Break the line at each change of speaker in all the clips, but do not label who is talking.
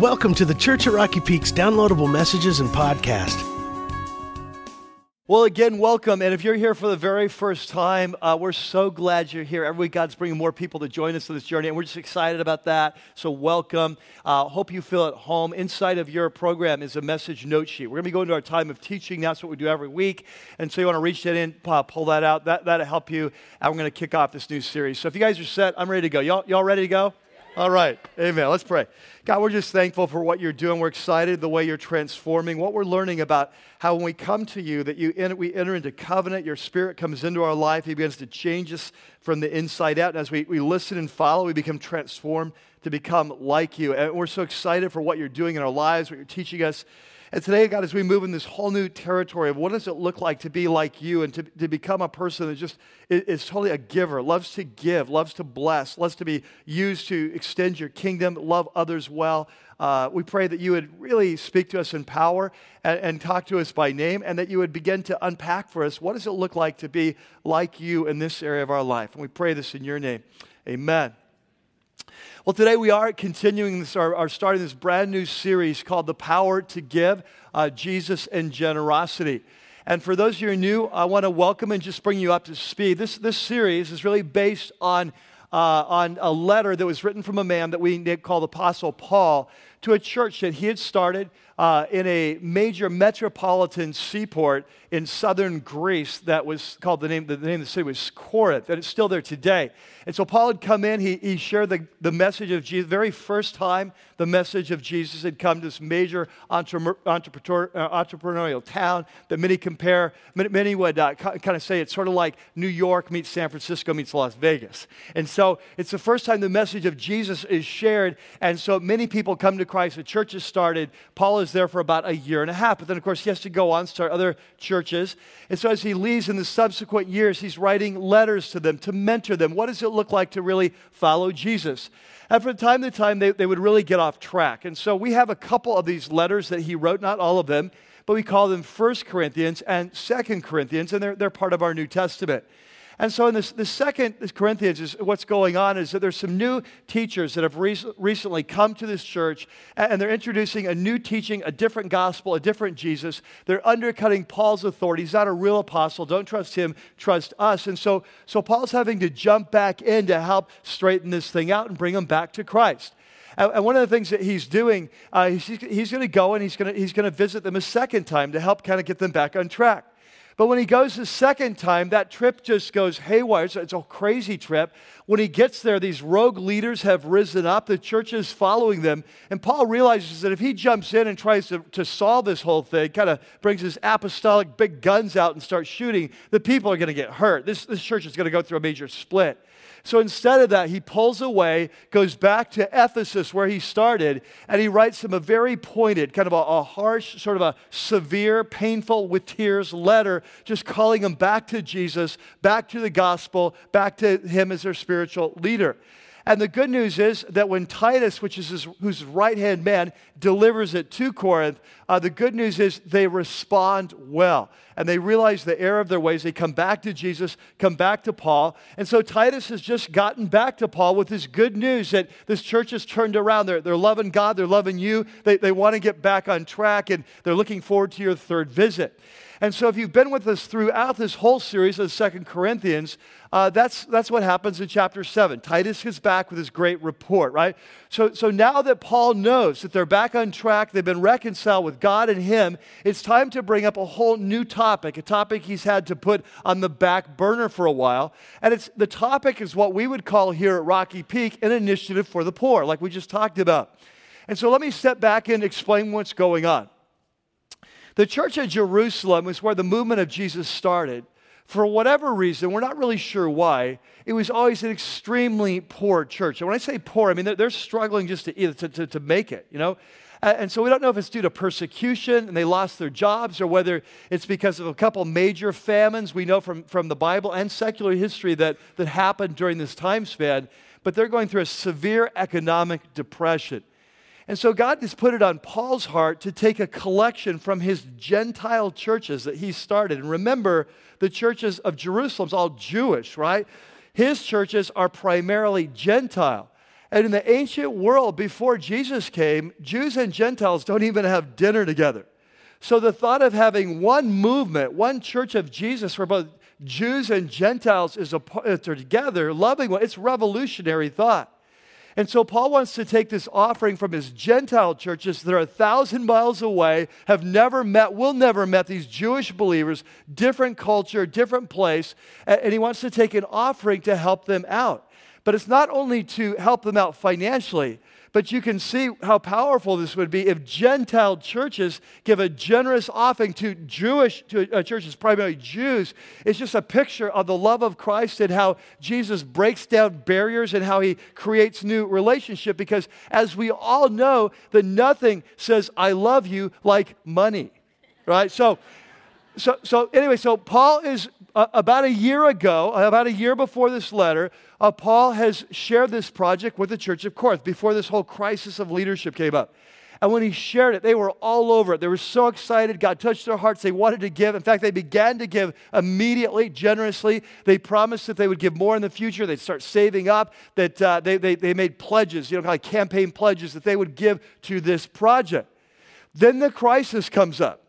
Welcome to the Church at Rocky Peaks downloadable messages and podcast.
Well, again, welcome. And if you're here for the very first time, uh, we're so glad you're here. Every week, God's bringing more people to join us on this journey, and we're just excited about that. So, welcome. Uh, hope you feel at home. Inside of your program is a message note sheet. We're going to be going to our time of teaching. That's what we do every week. And so, you want to reach that in, uh, pull that out. That, that'll help you. And we're going to kick off this new series. So, if you guys are set, I'm ready to go. Y'all, y'all ready to go? All right. Amen. Let's pray. God, we're just thankful for what you're doing. We're excited the way you're transforming, what we're learning about how when we come to you, that you we enter into covenant, your spirit comes into our life, he begins to change us from the inside out. And as we, we listen and follow, we become transformed to become like you. And we're so excited for what you're doing in our lives, what you're teaching us. And today, God, as we move in this whole new territory of what does it look like to be like you and to, to become a person that just is, totally a giver, loves to give, loves to bless, loves to be used to extend your kingdom, love others well. Uh, we pray that you would really speak to us in power and, and, talk to us by name, and that you would begin to unpack for us what does it look like to be like you in this area of our life. And we pray this in your name. Amen. Well, today we are continuing this, our, our starting this brand new series called The Power to Give uh, Jesus and Generosity. And for those of you who are new, I want to welcome and just bring you up to speed. This, this series is really based on, uh, on a letter that was written from a man that we call the Apostle Paul to a church that he had started uh, in a major metropolitan seaport in southern Greece that was called the name, the name of the city was Corinth, and it's still there today. And so Paul had come in, he, he shared the, the message of Jesus. Very first time the message of Jesus had come to this major entrepreneur, uh, entrepreneurial town that many compare, many, many would uh, kind of say it's sort of like New York meets San Francisco meets Las Vegas. And so it's the first time the message of Jesus is shared, and so many people come to Christ. The church has started. Paul is is there for about a year and a half. But then, of course, he has to go on, start other churches. And so, as he leaves in the subsequent years, he's writing letters to them to mentor them. What does it look like to really follow Jesus? And from time to time, they, they would really get off track. And so, we have a couple of these letters that he wrote, not all of them, but we call them First Corinthians and Second Corinthians, and they're, they're part of our New Testament. And so in this, the second Corinthians is what's going on is that there's some new teachers that have re- recently come to this church and they're introducing a new teaching, a different gospel, a different Jesus. They're undercutting Paul's authority. He's not a real apostle. Don't trust him, trust us. And so, so Paul's having to jump back in to help straighten this thing out and bring them back to Christ. And one of the things that he's doing, uh, he's, he's going to go and he's going he's to visit them a second time to help kind of get them back on track. But when he goes the second time, that trip just goes haywire. It's, a crazy trip. When he gets there, these rogue leaders have risen up. The church is following them. And Paul realizes that if he jumps in and tries to, to solve this whole thing, kind of brings his apostolic big guns out and starts shooting, the people are going to get hurt. This, this church is going to go through a major split. So instead of that, he pulls away, goes back to Ephesus where he started, and he writes them a very pointed, kind of a, a harsh, sort of a severe, painful, with tears letter, just calling them back to Jesus, back to the gospel, back to him as their spiritual leader. And the good news is that when Titus, which is his, who's right hand man, delivers it to Corinth, uh, the good news is they respond well. And they realize the error of their ways. They come back to Jesus, come back to Paul. And so Titus has just gotten back to Paul with this good news that this church has turned around. They're, they're loving God, they're loving you, they, they want to get back on track, and they're looking forward to your third visit. And so, if you've been with us throughout this whole series of Second Corinthians, uh, that's, that's what happens in chapter 7. Titus is back with his great report, right? So, so now that Paul knows that they're back on track, they've been reconciled with God and him, it's time to bring up a whole new topic, a topic he's had to put on the back burner for a while. And it's, the topic is what we would call here at Rocky Peak an initiative for the poor, like we just talked about. And so let me step back and explain what's going on. The church at Jerusalem is where the movement of Jesus started. For whatever reason, we're not really sure why, it was always an extremely poor church. And when I say poor, I mean they're, they're struggling just to, to, to, to make it, you know? And so we don't know if it's due to persecution and they lost their jobs or whether it's because of a couple major famines we know from, from the Bible and secular history that, that happened during this time span. But they're going through a severe economic depression. And so God has put it on Paul's heart to take a collection from his Gentile churches that he started. And remember, the churches of Jerusalem's all Jewish, right? His churches are primarily Gentile. And in the ancient world, before Jesus came, Jews and Gentiles don't even have dinner together. So the thought of having one movement, one church of Jesus for both Jews and Gentiles is a, are uh, together, loving one, it's revolutionary thought. And so Paul wants to take this offering from his Gentile churches that are a thousand miles away, have never met, will never met these Jewish believers, different culture, different place, and he wants to take an offering to help them out. But it's not only to help them out financially, but you can see how powerful this would be if Gentile churches give a generous offering to Jewish to churches, primarily Jews. It's just a picture of the love of Christ and how Jesus breaks down barriers and how he creates new relationship. Because as we all know, that nothing says "I love you" like money, right? So. So, so anyway, so Paul is uh, about a year ago, about a year before this letter, uh, Paul has shared this project with the church of Corinth before this whole crisis of leadership came up. And when he shared it, they were all over it. They were so excited. God touched their hearts. They wanted to give. In fact, they began to give immediately, generously. They promised that they would give more in the future. They'd start saving up, that uh, they, they, they made pledges, you know, like campaign pledges that they would give to this project. Then the crisis comes up.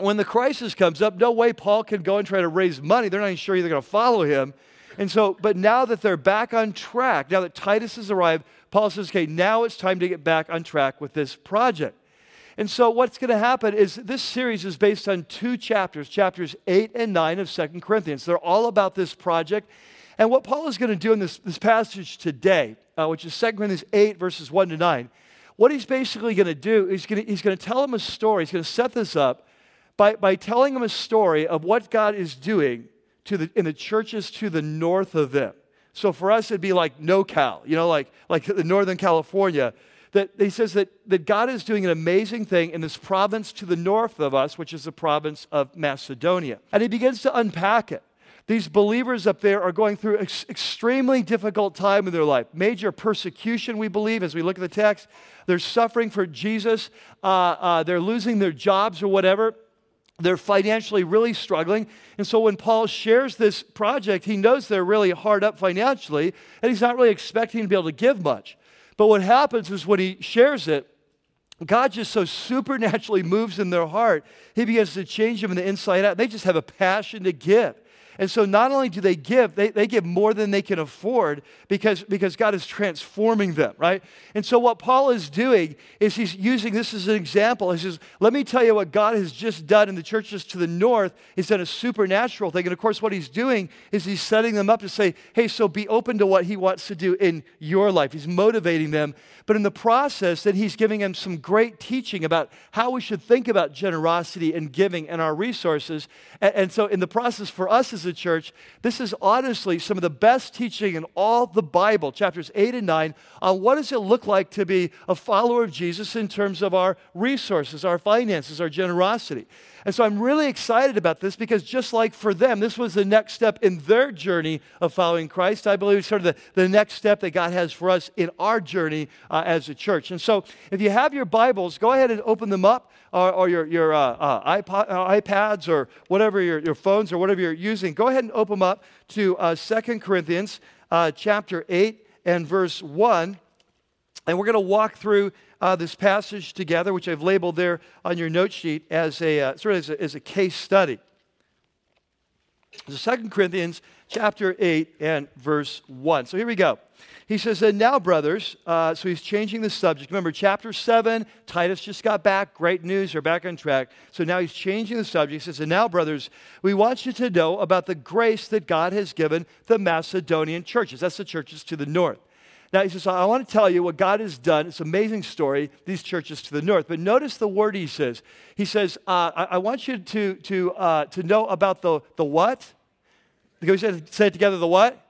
When the crisis comes up, no way Paul can go and try to raise money. They're not even sure they're going to follow him. And so, but now that they're back on track, now that Titus has arrived, Paul says, okay, now it's time to get back on track with this project. And so, what's going to happen is this series is based on two chapters, chapters 8 and 9 of Second Corinthians. They're all about this project. And what Paul is going to do in this, this passage today, uh, which is 2 Corinthians 8, verses 1 to 9, what he's basically going to do is he's going to tell them a story. He's going to set this up by, by telling them a story of what God is doing to the, in the churches to the north of them. So for us, it'd be like NorCal, you know, like, like the Northern California. That he says that, that God is doing an amazing thing in this province to the north of us, which is the province of Macedonia. And he begins to unpack it. These believers up there are going through ex- extremely difficult time in their life. Major persecution, we believe, as we look at the text. They're suffering for Jesus. Uh, uh, they're losing their jobs or whatever. They're financially really struggling. And so when Paul shares this project, he knows they're really hard up financially, and he's not really expecting to be able to give much. But what happens is when he shares it, God just so supernaturally moves in their heart, he begins to change them in the inside out. They just have a passion to give. And so not only do they give, they, they give more than they can afford because, because God is transforming them, right? And so what Paul is doing is he's using this as an example. He says, let me tell you what God has just done in the churches to the north. He's done a supernatural thing. And of course, what he's doing is he's setting them up to say, hey, so be open to what he wants to do in your life. He's motivating them. But in the process, then he's giving them some great teaching about how we should think about generosity and giving and our resources. And, and so in the process for us as church, this is honestly some of the best teaching in all the Bible, chapters 8 and 9, on what does it look like to be a follower of Jesus in terms of our resources, our finances, our generosity. And so I'm really excited about this because just like for them, this was the next step in their journey of following Christ. I believe it's sort of the, the next step that God has for us in our journey uh, as a church. And so if you have your Bibles, go ahead and open them up or, or your, your uh, uh, iPod, uh, iPads or whatever your, your phones or whatever you're using. Go ahead and open them up to uh, 2 Corinthians chapter 8 and verse 1. And we're going to walk through uh, this passage together, which I've labeled there on your note sheet as a uh, sort of as a, as a case study. So 2 Corinthians chapter 8 and verse 1. So here we go. He says, And now, brothers, uh, so he's changing the subject. Remember, chapter 7, Titus just got back. Great news, they're back on track. So now he's changing the subject. He says, And now, brothers, we want you to know about the grace that God has given the Macedonian churches. That's the churches to the north. Now, he says, I want to tell you what God has done. It's an amazing story, these churches to the north. But notice the word he says. He says, uh, I, I, want you to, to, uh, to know about the, the what? Can we say, it together? The what?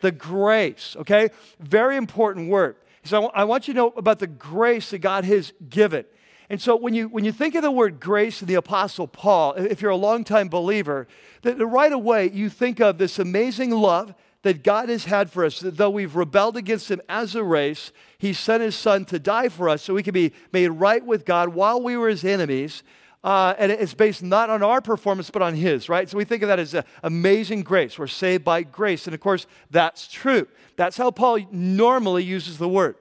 The grace, okay? Very important word. He says, I want you to know about the grace that God has given. And so when you, when you think of the word grace in the Apostle Paul, if you're a longtime believer, that right away you think of this amazing love that God has had for us, that though we've rebelled against Him as a race, He sent His Son to die for us so we can be made right with God while we were His enemies. uh, and it's based not on our performance, but on His, right? So we think of that as amazing grace. We're saved by grace. And of course, that's true. That's how Paul normally uses the word.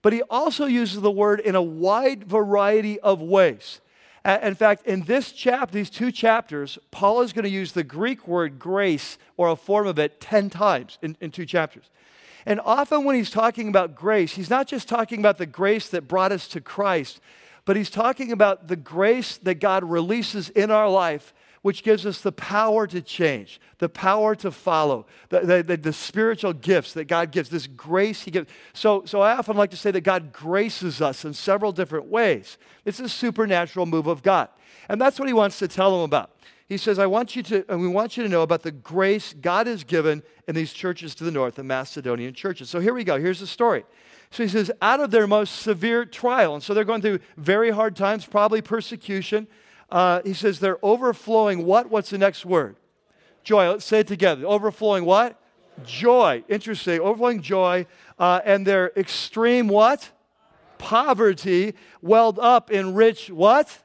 But he also uses the word in a wide variety of ways. In fact, in this chapter, these two chapters, Paul is going to use the Greek word grace or a form of it 10 times in, in two chapters. And often when he's talking about grace, he's not just talking about the grace that brought us to Christ, but he's talking about the grace that God releases in our life, which gives us the power to change, the power to follow, the, the, the, spiritual gifts that God gives, this grace he gives. So, so I often like to say that God graces us in several different ways. It's a supernatural move of God. And that's what he wants to tell them about. He says, I want you to, and we want you to know about the grace God has given in these churches to the north, the Macedonian churches. So here we go. Here's the story. So he says, out of their most severe trial, and so they're going through very hard times, probably persecution. Uh, he says they're overflowing what? What's the next word? Joy. Let's say it together. Overflowing what? Joy. Interesting. Overflowing joy. Uh, and their extreme what? Poverty welled up in rich what?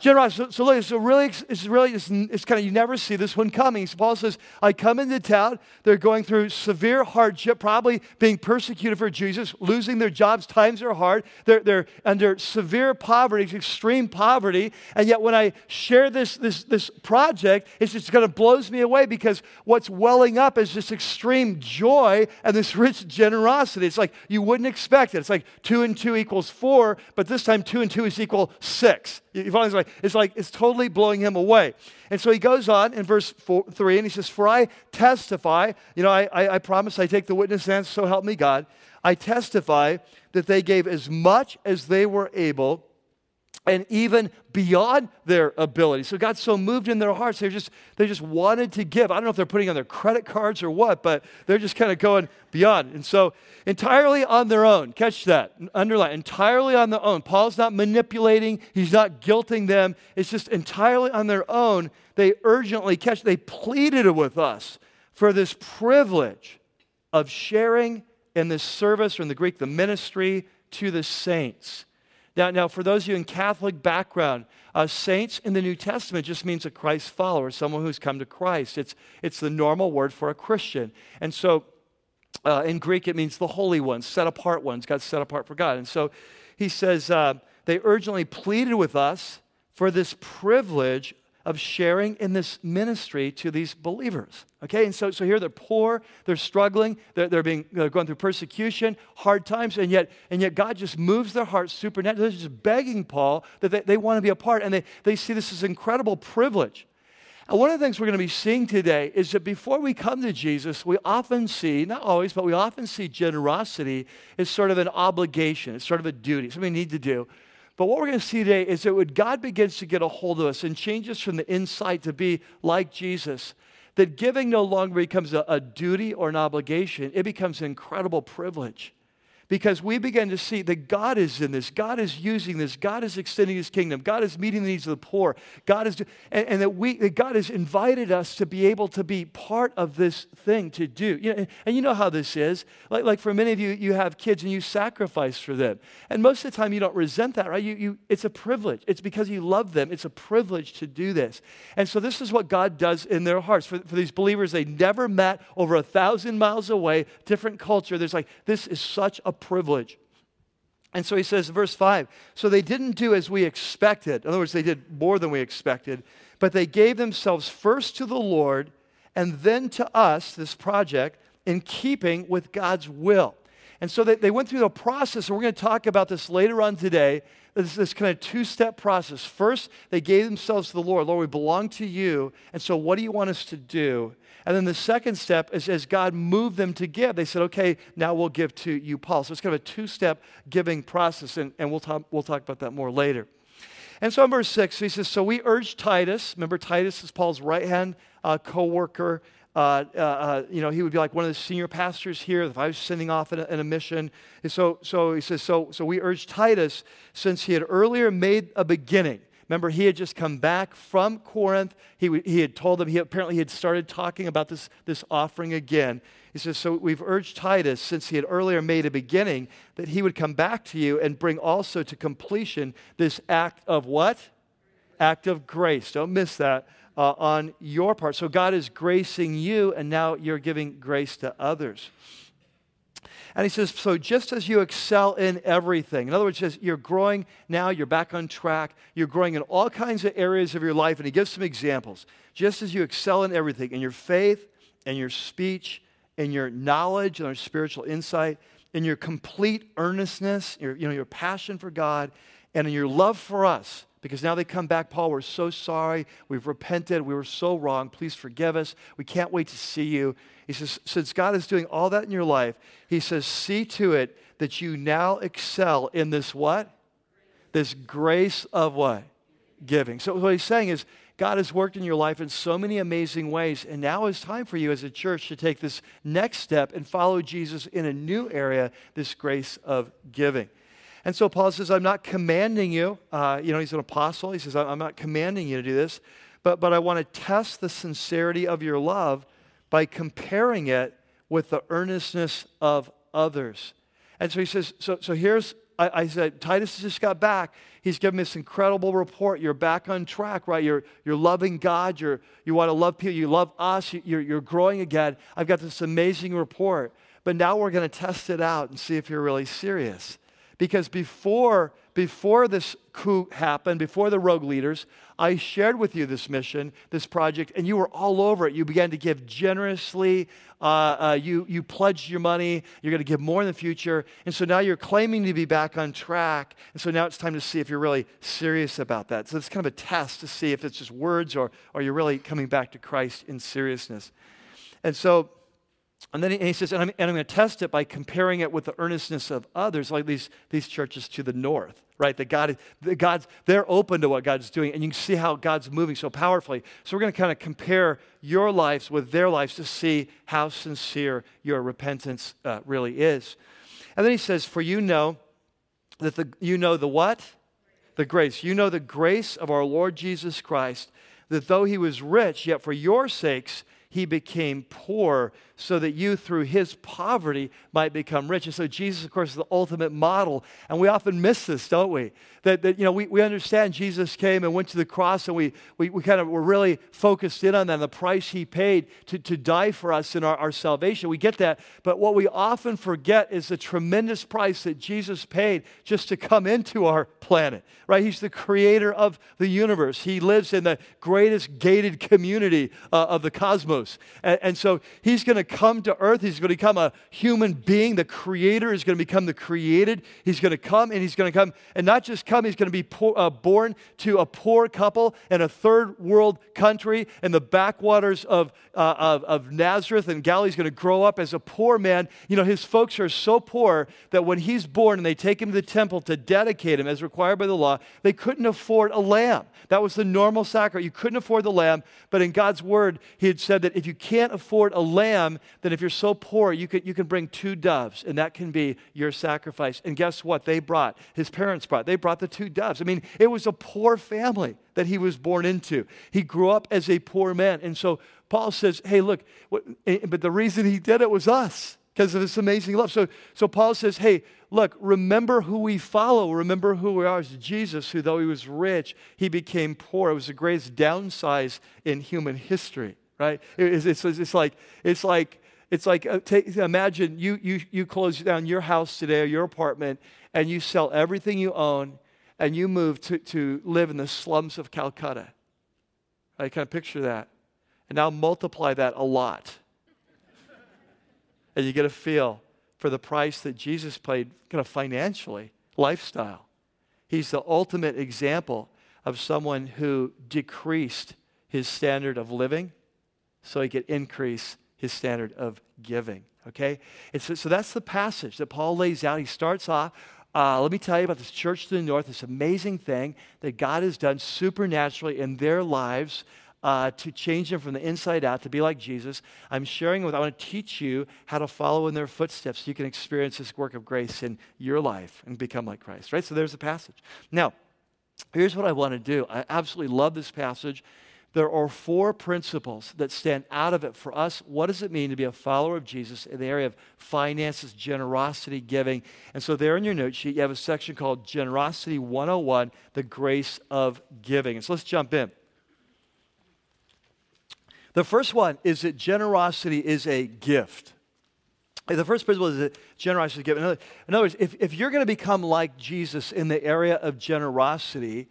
Generosity. So, so look, so really, it's really, it's, it's, kind of, you never see this one coming. So Paul says, I come into town. They're going through severe hardship, probably being persecuted for Jesus, losing their jobs. Times are hard. They're, they're under severe poverty, extreme poverty. And yet when I share this, this, this project, it's just kind of blows me away because what's welling up is this extreme joy and this rich generosity. It's like you wouldn't expect it. It's like two and two equals four, but this time two and two is equal six. It's like it's totally blowing him away. And so he goes on in verse four, three, and he says, "For I testify, you know, I, I, I promise I take the witness stand, so help me God. I testify that they gave as much as they were able." And even beyond their ability. So God so moved in their hearts, they just they just wanted to give. I don't know if they're putting on their credit cards or what, but they're just kind of going beyond. And so entirely on their own. Catch that. Underline. Entirely on their own. Paul's not manipulating, he's not guilting them. It's just entirely on their own. They urgently catch, they pleaded with us for this privilege of sharing in this service, or in the Greek, the ministry to the saints. Now, now for those of you in Catholic background, uh, saints in the New Testament just means a Christ follower, someone who's come to Christ. It's, it's the normal word for a Christian. And so uh, in Greek, it means the holy ones, set apart ones, God set apart for God. And so he says, uh, they urgently pleaded with us for this privilege of sharing in this ministry to these believers. Okay, and so, so here they're poor, they're struggling, they're, they're being they're going through persecution, hard times, and yet, and yet God just moves their hearts supernaturally. They're just begging Paul that they, they want to be a part, and they, they see this as incredible privilege. And one of the things we're going to be seeing today is that before we come to Jesus, we often see, not always, but we often see generosity as sort of an obligation, it's sort of a duty, something we need to do. But what we're going to see today is that when God begins to get a hold of us and change us from the inside to be like Jesus, that giving no longer becomes a, a duty or an obligation, it becomes an incredible privilege because we begin to see that God is in this. God is using this. God is extending his kingdom. God is meeting the needs of the poor. God is, and, and that we, that God has invited us to be able to be part of this thing to do. You know, and, and you know how this is. Like, like for many of you, you have kids and you sacrifice for them. And most of the time you don't resent that, right? You, you, it's a privilege. It's because you love them. It's a privilege to do this. And so this is what God does in their hearts. For, for these believers, they never met over a thousand miles away, different culture. There's like, this is such a privilege. And so he says, verse 5 So they didn't do as we expected. In other words, they did more than we expected, but they gave themselves first to the Lord and then to us, this project, in keeping with God's will. And so they, they went through the process, and we're going to talk about this later on today. This, is this kind of two step process. First, they gave themselves to the Lord. Lord, we belong to you. And so, what do you want us to do? And then the second step is as God moved them to give, they said, okay, now we'll give to you, Paul. So it's kind of a two step giving process, and, and we'll, talk, we'll talk about that more later. And so in verse 6, he says, So we urge Titus, remember Titus is Paul's right hand uh, co worker. Uh, uh, uh, you know, he would be like one of the senior pastors here if I was sending off in a, in a mission. And so, so he says, so, so we urge Titus, since he had earlier made a beginning. Remember, he had just come back from Corinth. He, he had told them, he apparently had started talking about this, this offering again. He says, So we've urged Titus, since he had earlier made a beginning, that he would come back to you and bring also to completion this act of what? act of grace. Don't miss that uh, on your part. So God is gracing you, and now you're giving grace to others. And he says, so just as you excel in everything, in other words, says you're growing now, you're back on track, you're growing in all kinds of areas of your life. And he gives some examples. Just as you excel in everything, in your faith, in your speech, in your knowledge, in your spiritual insight, in your complete earnestness, your, you know, your passion for God, and in your love for us, because now they come back, Paul, we're so sorry. We've repented. We were so wrong. Please forgive us. We can't wait to see you. He says, since God is doing all that in your life, he says, see to it that you now excel in this what? This grace of what? Giving. So what he's saying is, God has worked in your life in so many amazing ways, and now it's time for you as a church to take this next step and follow Jesus in a new area, this grace of giving. And so Paul says, I'm not commanding you. Uh, you know, he's an apostle. He says, I'm not commanding you to do this, but, but I want to test the sincerity of your love by comparing it with the earnestness of others. And so he says, so, so here's, I, I said, Titus just got back. He's given me this incredible report. You're back on track, right? You're, you're loving God. You're, you want to love people. You love us. You're, you're growing again. I've got this amazing report. But now we're going to test it out and see if you're really serious. Because before, before this coup happened, before the rogue leaders, I shared with you this mission, this project, and you were all over it. You began to give generously. Uh, uh, you, you pledged your money. You're going to give more in the future. And so now you're claiming to be back on track. And so now it's time to see if you're really serious about that. So it's kind of a test to see if it's just words or, or you're really coming back to Christ in seriousness. And so and then he, says, and I'm, and I'm, going to test it by comparing it with the earnestness of others, like these, these churches to the north, right? That God, that God's, they're open to what God's doing, and you can see how God's moving so powerfully. So we're going to kind of compare your lives with their lives to see how sincere your repentance uh, really is. And then he says, for you know that the, you know the what? The grace. You know the grace of our Lord Jesus Christ, that though he was rich, yet for your sakes, he became poor so that you, through his poverty, might become rich. And so Jesus, of course, is the ultimate model. And we often miss this, don't we? That, that you know, we, we understand Jesus came and went to the cross, and we, we, we kind of were really focused in on that, the price he paid to, to die for us in our, our salvation. We get that. But what we often forget is the tremendous price that Jesus paid just to come into our planet, right? He's the creator of the universe. He lives in the greatest gated community uh, of the cosmos. And, and so he's going to come to earth. He's going to become a human being. The creator is going to become the created. He's going to come and he's going to come and not just come, he's going to be poor, uh, born to a poor couple in a third world country in the backwaters of, uh, of, of Nazareth and Galilee. He's going to grow up as a poor man. You know, his folks are so poor that when he's born and they take him to the temple to dedicate him as required by the law, they couldn't afford a lamb. That was the normal sacrifice. You couldn't afford the lamb, but in God's word, he had said that if you can't afford a lamb, then if you're so poor, you can, you can bring two doves, and that can be your sacrifice. And guess what? They brought, his parents brought, they brought the two doves. I mean, it was a poor family that he was born into. He grew up as a poor man. And so Paul says, hey, look, what, eh, but the reason he did it was us because of this amazing love. So, so Paul says, hey, look, remember who we follow. Remember who we are. It's Jesus, who though he was rich, he became poor. It was the greatest downsize in human history right? It's, it's, it's like, it's like, it's like uh, take, imagine you, you, you close down your house today or your apartment and you sell everything you own and you move to, to live in the slums of Calcutta. I kind of picture that. And now multiply that a lot. and you get a feel for the price that Jesus paid kind of financially, lifestyle. He's the ultimate example of someone who decreased his standard of living so he could increase his standard of giving. Okay? And so, so that's the passage that Paul lays out. He starts off. Uh, let me tell you about this church to the north, this amazing thing that God has done supernaturally in their lives uh, to change them from the inside out to be like Jesus. I'm sharing with, I want to teach you how to follow in their footsteps so you can experience this work of grace in your life and become like Christ, right? So there's the passage. Now, here's what I want to do. I absolutely love this passage there are four principles that stand out of it for us. What does it mean to be a follower of Jesus in the area of finances, generosity, giving? And so, there in your note sheet, you have a section called Generosity 101 The Grace of Giving. And so, let's jump in. The first one is that generosity is a gift. The first principle is that generosity is given. In other words, if, if you're going to become like Jesus in the area of generosity,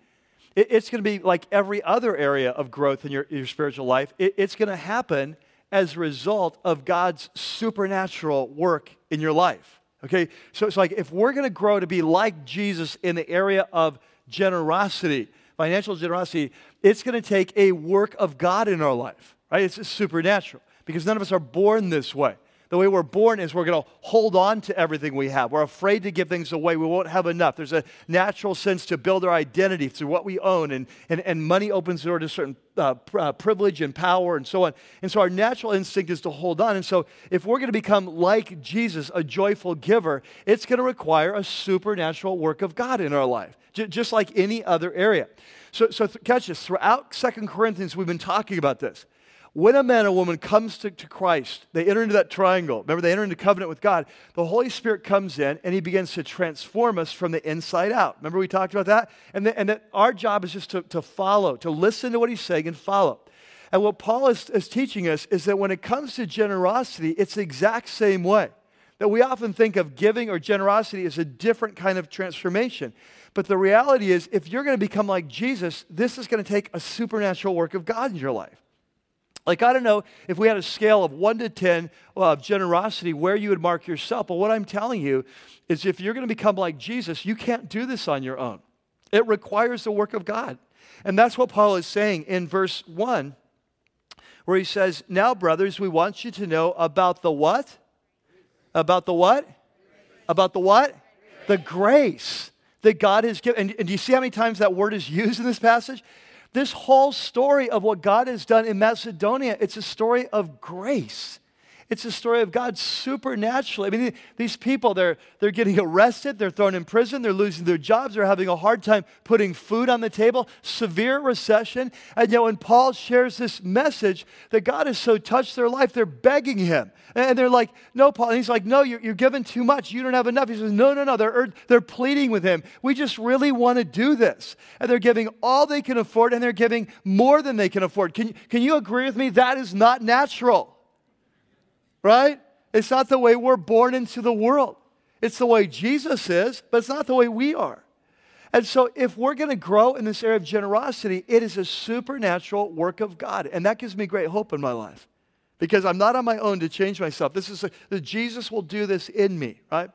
it, it's going to be like every other area of growth in your, your spiritual life. It, it's going to happen as a result of God's supernatural work in your life. Okay? So it's like if we're going to grow to be like Jesus in the area of generosity, financial generosity, it's going to take a work of God in our life, right? It's supernatural because none of us are born this way. The way we're born is we're going to hold on to everything we have. We're afraid to give things away. We won't have enough. There's a natural sense to build our identity through what we own, and, and, and money opens the door to certain uh, uh, privilege and power and so on. And so our natural instinct is to hold on. And so if we're going to become like Jesus, a joyful giver, it's going to require a supernatural work of God in our life, j- just like any other area. So, so th- catch this. Throughout Second Corinthians, we've been talking about this when a man or woman comes to, to, Christ, they enter into that triangle. Remember, they enter into covenant with God. The Holy Spirit comes in and he begins to transform us from the inside out. Remember, we talked about that? And, the, and that our job is just to, to follow, to listen to what he's saying and follow. And what Paul is, is teaching us is that when it comes to generosity, it's the exact same way. That we often think of giving or generosity as a different kind of transformation. But the reality is, if you're going to become like Jesus, this is going to take a supernatural work of God in your life. Like, I don't know if we had a scale of one to 10 of generosity, where you would mark yourself. But what I'm telling you is if you're going to become like Jesus, you can't do this on your own. It requires the work of God. And that's what Paul is saying in verse 1, where he says, Now, brothers, we want you to know about the what? About the what? About the what? The grace that God has given. And, and do you see how many times that word is used in this passage? This whole story of what God has done in Macedonia, it's a story of grace. It's a story of God supernaturally. I mean, these people, they're, they're getting arrested, they're thrown in prison, they're losing their jobs, they're having a hard time putting food on the table, severe recession. And yet, when Paul shares this message that God has so touched their life, they're begging him. And they're like, No, Paul. And he's like, No, you're, you're giving too much. You don't have enough. He says, No, no, no. They're, they're pleading with him. We just really want to do this. And they're giving all they can afford, and they're giving more than they can afford. Can, can you agree with me? That is not natural right? It's not the way we're born into the world. It's the way Jesus is, but it's not the way we are. And so, if we're going to grow in this area of generosity, it is a supernatural work of God. And that gives me great hope in my life because I'm not on my own to change myself. This is that Jesus will do this in me, right?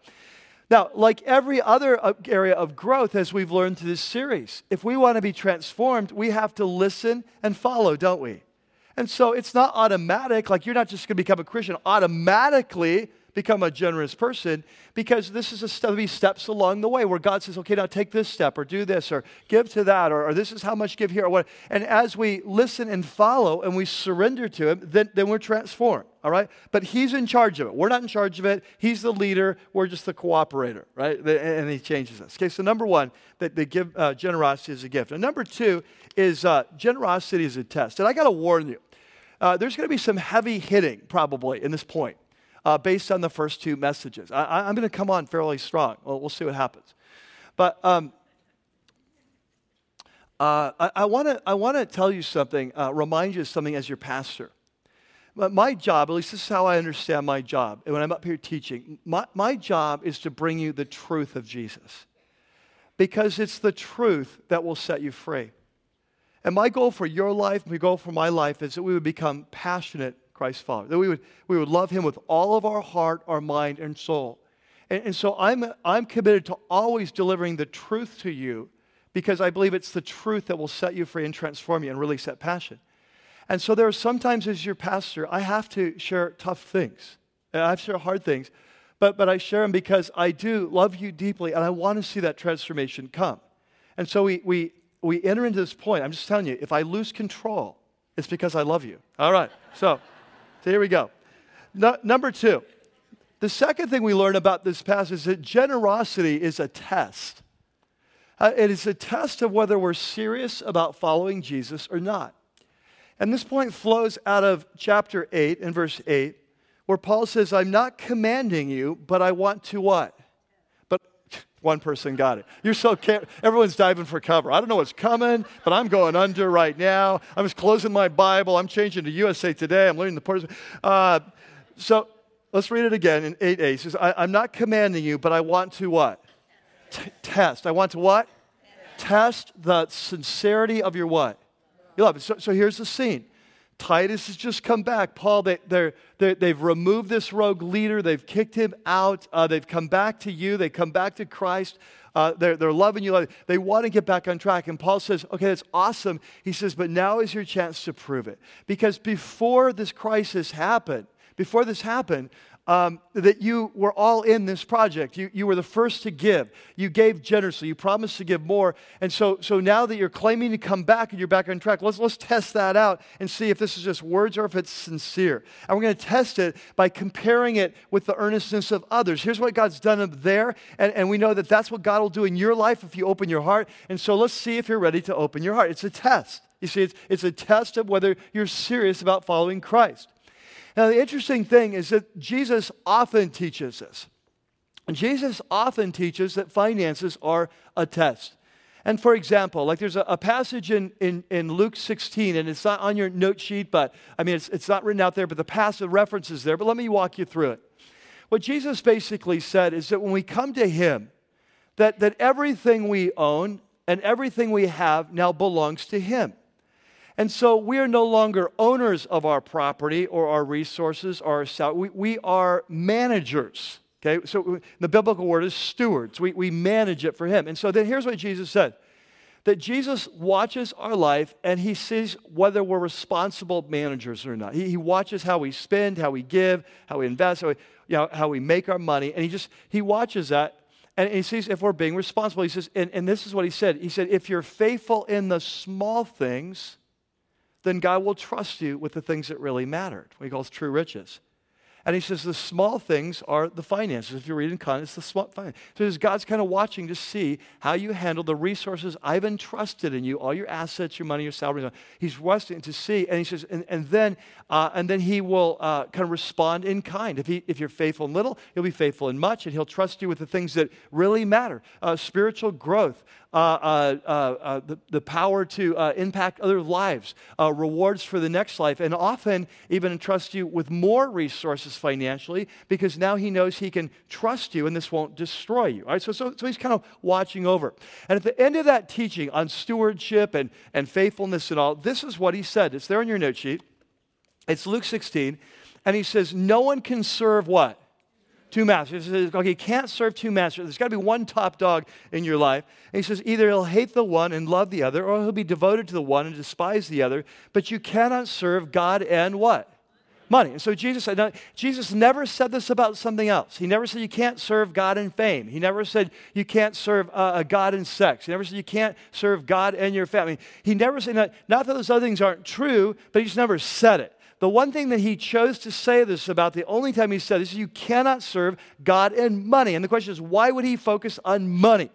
Now, like every other uh, area of growth, as we've learned through this series, if we want to be transformed, we have to listen and follow, don't we? And so it's not automatic, like you're not just going to become a Christian automatically become a generous person because this is a step, these steps along the way where God says, okay, now take this step or do this or give to that or, or this is how much give here or what. And as we listen and follow and we surrender to Him, then, then we're transformed, all right? But He's in charge of it. We're not in charge of it. He's the leader. We're just the cooperator, right? And He changes us. Okay, so number one, that the give, uh, generosity is a gift. And number two is uh, generosity is a test. And I got to warn you, uh, there's going to be some heavy hitting probably in this point uh, based on the first two messages. I, am going to come on fairly strong. Well, we'll see what happens. But um, uh, I, I want to tell you something, uh, remind you of something as your pastor. My job, at least this is how I understand my job, and when I'm up here teaching, my, my job is to bring you the truth of Jesus. Because it's the truth that will set you free. And my goal for your life, my goal for my life, is that we would become passionate Christ followers, that we would, we would love Him with all of our heart, our mind, and soul. And, and so I'm, I'm committed to always delivering the truth to you because I believe it's the truth that will set you free and transform you and really set passion. And so there are sometimes as your pastor, I have to share tough things. I have to share hard things. But, but I share them because I do love you deeply and I want to see that transformation come. And so we, we we enter into this point. I'm just telling you, if I lose control, it's because I love you. All right. So, so here we go. No, number two, the second thing we learn about this passage is that generosity is a test. Uh, it is a test of whether we're serious about following Jesus or not. And this point flows out of chapter 8 and verse 8, where Paul says, I'm not commanding you, but I want to what? One person got it. You're so care- everyone's diving for cover. I don't know what's coming, but I'm going under right now. I'm just closing my Bible. I'm changing to USA Today. I'm learning the part. Uh, so let's read it again in 8a. It says, I, am not commanding you, but I want to what? T- test. I want to what? Test the sincerity of your what? You love it. So, so here's the scene. Titus has just come back. Paul, they, they're, they have removed this rogue leader. They've kicked him out. Uh, they've come back to you. They come back to Christ. Uh, they're, they're loving you. They want to get back on track. And Paul says, okay, that's awesome. He says, but now is your chance to prove it. Because before this crisis happened, before this happened, um, that you were all in this project. You, you were the first to give. You gave generously. You promised to give more. And so, so now that you're claiming to come back and you're back on track, let's, let's test that out and see if this is just words or if it's sincere. And we're going to test it by comparing it with the earnestness of others. Here's what God's done up there. And, and we know that that's what God will do in your life if you open your heart. And so let's see if you're ready to open your heart. It's a test. You see, it's, it's a test of whether you're serious about following Christ. Now, the interesting thing is that Jesus often teaches this. Jesus often teaches that finances are a test. And for example, like there's a, a, passage in, in, in Luke 16, and it's not on your note sheet, but I mean, it's, it's not written out there, but the passage references there. But let me walk you through it. What Jesus basically said is that when we come to Him, that, that everything we own and everything we have now belongs to Him. And so we are no longer owners of our property or our resources or our salary. We, we are managers. Okay, so the biblical word is stewards. We, we manage it for him. And so then here's what Jesus said that Jesus watches our life and he sees whether we're responsible managers or not. He, he watches how we spend, how we give, how we invest, how we, you know, how we make our money. And he just, he watches that and he sees if we're being responsible. He says, and, and this is what he said. He said, if you're faithful in the small things, then God will trust you with the things that really mattered. What he calls true riches. And he says the small things are the finances. If you read in Con, it's the small finance. So God's kind of watching to see how you handle the resources I've entrusted in you, all your assets, your money, your salary. He's watching to see, and he says, and, and then uh, and then he will uh, kind of respond in kind. If he if you're faithful in little, he'll be faithful in much, and he'll trust you with the things that really matter: uh, spiritual growth, Uh, uh, uh, the, the power to impact other lives, rewards for the next life, and often even entrust you with more resources financially because now he knows he can trust you and this won't destroy you. All right, so, so, so he's kind of watching over. And at the end of that teaching on stewardship and, and faithfulness and all, this is what he said. It's there on your note sheet. It's Luke 16. And he says, No one can serve what? Two masters. He says, okay, you can't serve two masters. There's got to be one top dog in your life. And he says, either he'll hate the one and love the other, or he'll be devoted to the one and despise the other. But you cannot serve God and what? Money. And so Jesus said, no, Jesus never said this about something else. He never said you can't serve God in fame. He never said you can't serve uh, a God in sex. He never said you can't serve God and your family. He never said, not, not that those other things aren't true, but he just never said it the one thing that he chose to say this about, the only time he said this, is you cannot serve God and money. And the question is, why would he focus on money?